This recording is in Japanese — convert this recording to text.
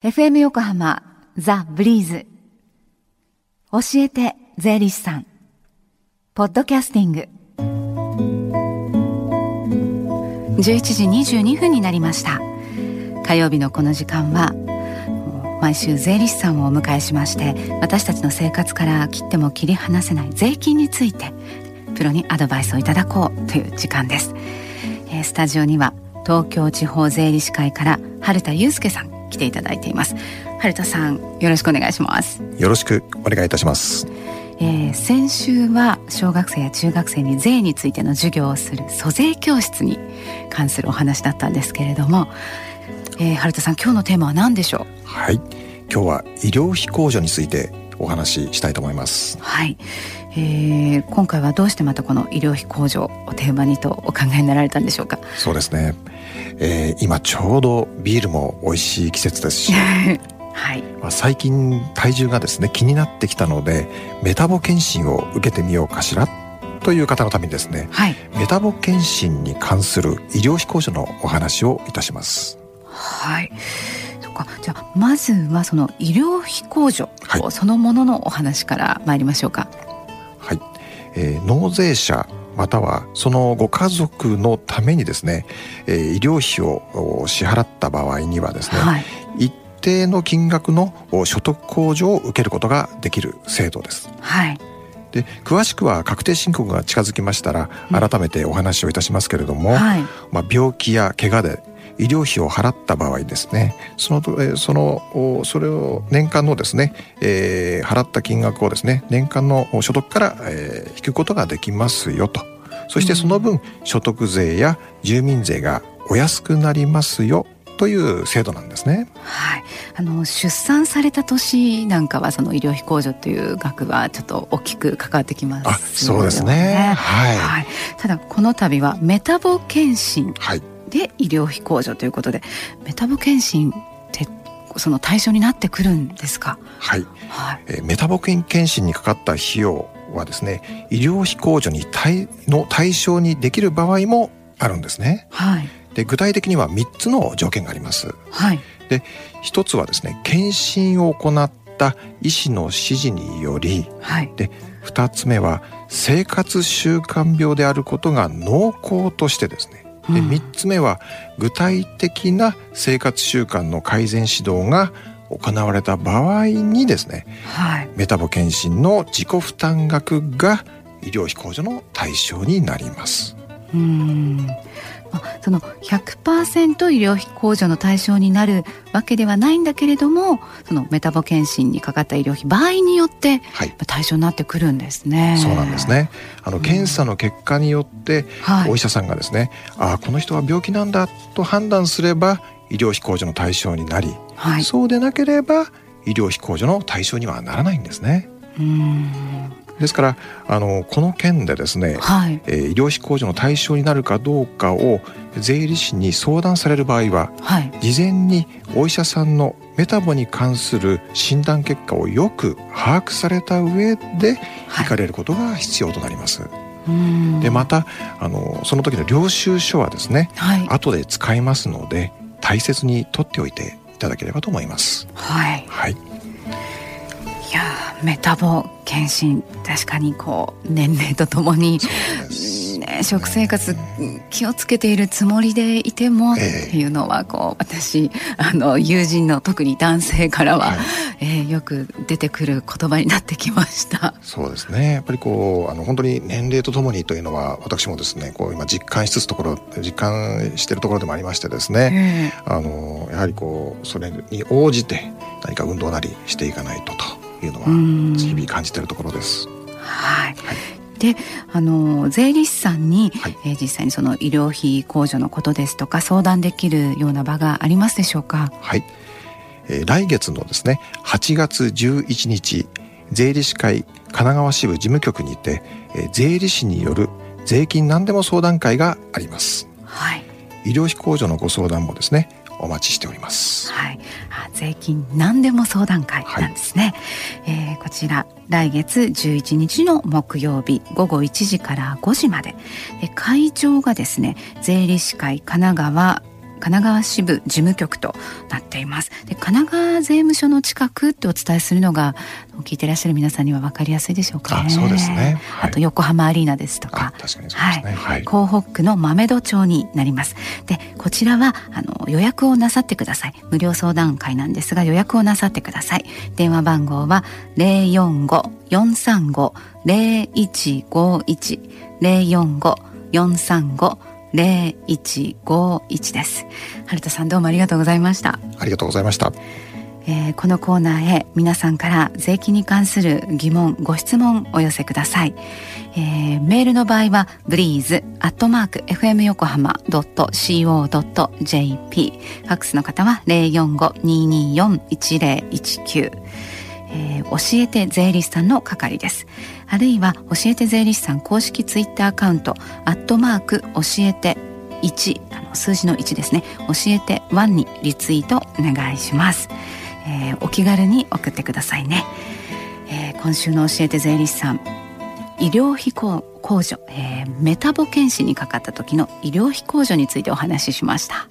FM 横浜ザ・ブリーズ。教えて税理士さん。ポッドキャスティング。11時22分になりました。火曜日のこの時間は毎週税理士さんをお迎えしまして私たちの生活から切っても切り離せない税金についてプロにアドバイスをいただこうという時間です、スタジオには東京地方税理士会から春田祐介さん来ていただいています。春田さんよろしくお願いします。よろしくお願いいたします。えー、先週は小学生や中学生に税についての授業をする租税教室に関するお話だったんですけれども、えー、春田さん今日のテーマは何でしょう？はい。今日は医療費控除についてお話ししたいと思います。はい、えー、今回はどうしてまたこの医療費控除をテーマにとお考えになられたんでしょうか？そうですね。えー、今ちょうどビールも美味しい季節ですし。はい、まあ、最近体重がですね気になってきたのでメタボ検診を受けてみようかしらという方のためにですね、はい、メタボ検診に関する医療費控除のお話をいたします。はい。そか。じゃあまずはその医療費控除、はい、そのもののお話から参りましょうか。はい、えー、納税者またはそのご家族のためにですね、えー、医療費を支払った場合にはですね、はい、一定の金額の所得控除を受けることができる制度です。はい。で詳しくは確定申告が近づきましたら改めてお話をいたしますけれども、うんはい、まあ、病気や怪我で医療費を払った場合ですねそのそのそれを年間のですね、えー、払った金額をですね年間の所得から、えー、引くことができますよとそしてその分、所得税や住民税がお安くなりますよという制度なんですね。はい、あの出産された年なんかはその医療費控除という額はちょっと大きく関わってきます、ね、あ、そうですね。はい。はい、ただこの度はメタボ検診。はい。で医療費控除ということでメタボ検診ってその対象になってくるんですか？はい、はい、えー、メタボ検診にかかった費用はですね医療費控除に対の対象にできる場合もあるんですね。はい、で具体的には3つの条件があります。はい、で1つはですね検診を行った医師の指示により、はい、で2つ目は生活習慣病であることが濃厚としてですねで3つ目は具体的な生活習慣の改善指導が行われた場合にですね、はい、メタボ検診の自己負担額が医療費控除の対象になります。うんその100%医療費控除の対象になるわけではないんだけれどもそのメタボ検診にかかった医療費場合によって対象になってくるんですね。はい、そうなんですね。あの検査の結果によって、お医者さんがですね、はい、あこの人は病気なんだと判断すれば医療費控除の対象になり、はい、そうでなければ医療費控除の対象にはならないんですね。うんですからあのこの件でですね、はい、えー、医療費控除の対象になるかどうかを税理士に相談される場合は、はい、事前にお医者さんのメタボに関する診断結果をよく把握された上で行かれることが必要となります。はいでまたあのその時の領収書はですね、はい、後で使いますので大切に取っておいていただければと思います。はい、はいメタボ検診確かにこう年齢とともに、ね、食生活気をつけているつもりでいても、っていうのはこう私あの友人の特に男性からは、はい、えー、よく出てくる言葉になってきました。そうですね。やっぱりこうあの本当に年齢とともにというのは私もですねこう今実感しつつところ実感しているところでもありましてですね、えー、あのやはりこうそれに応じて何か運動なりしていかないとと。いうのは日々感じているところです。はい、はいであの税理士さんに、はい、えー、実際にその医療費控除のことですとか相談できるような場がありますでしょうか？はい、えー、来月のですね8月11日税理士会神奈川支部事務局にて、えー、税理士による税金何でも相談会があります。はい。医療費控除のご相談もですねお待ちしております。はい、税金何でも相談会なんですね。はい、えー、こちら来月11日の木曜日午後1時から5時まで。で会場がですね税理士会神奈川神奈川支部事務局となっています。で神奈川税務署の近くってお伝えするのが聞いてらっしゃる皆さんには分かりやすいでしょうか、ね、そうですね、はい、あと横浜アリーナですとか。確かにそうですね、はい、港北区の豆戸町になります。でこちらはあの予約をなさってください。無料相談会なんですが予約をなさってください。電話番号は045-435-0151 045-435-0151です。春田さんどうもありがとうございました。ありがとうございました。えー、このコーナーへ皆さんから税金に関する疑問ご質問お寄せください、えー、メールの場合は breeze.fm 横浜 .co.jp ファックスの方は045-224-1019えー、教えて税理士さんの係です。あるいは教えて税理士さん公式ツイッターアカウントアットマーク教えて1あの数字の1ですね。教えて1にリツイートお願いします。えー、お気軽に送ってくださいね、えー、今週の教えて税理士さん医療費控除、えー、メタボ検診にかかった時の医療費控除についてお話ししました。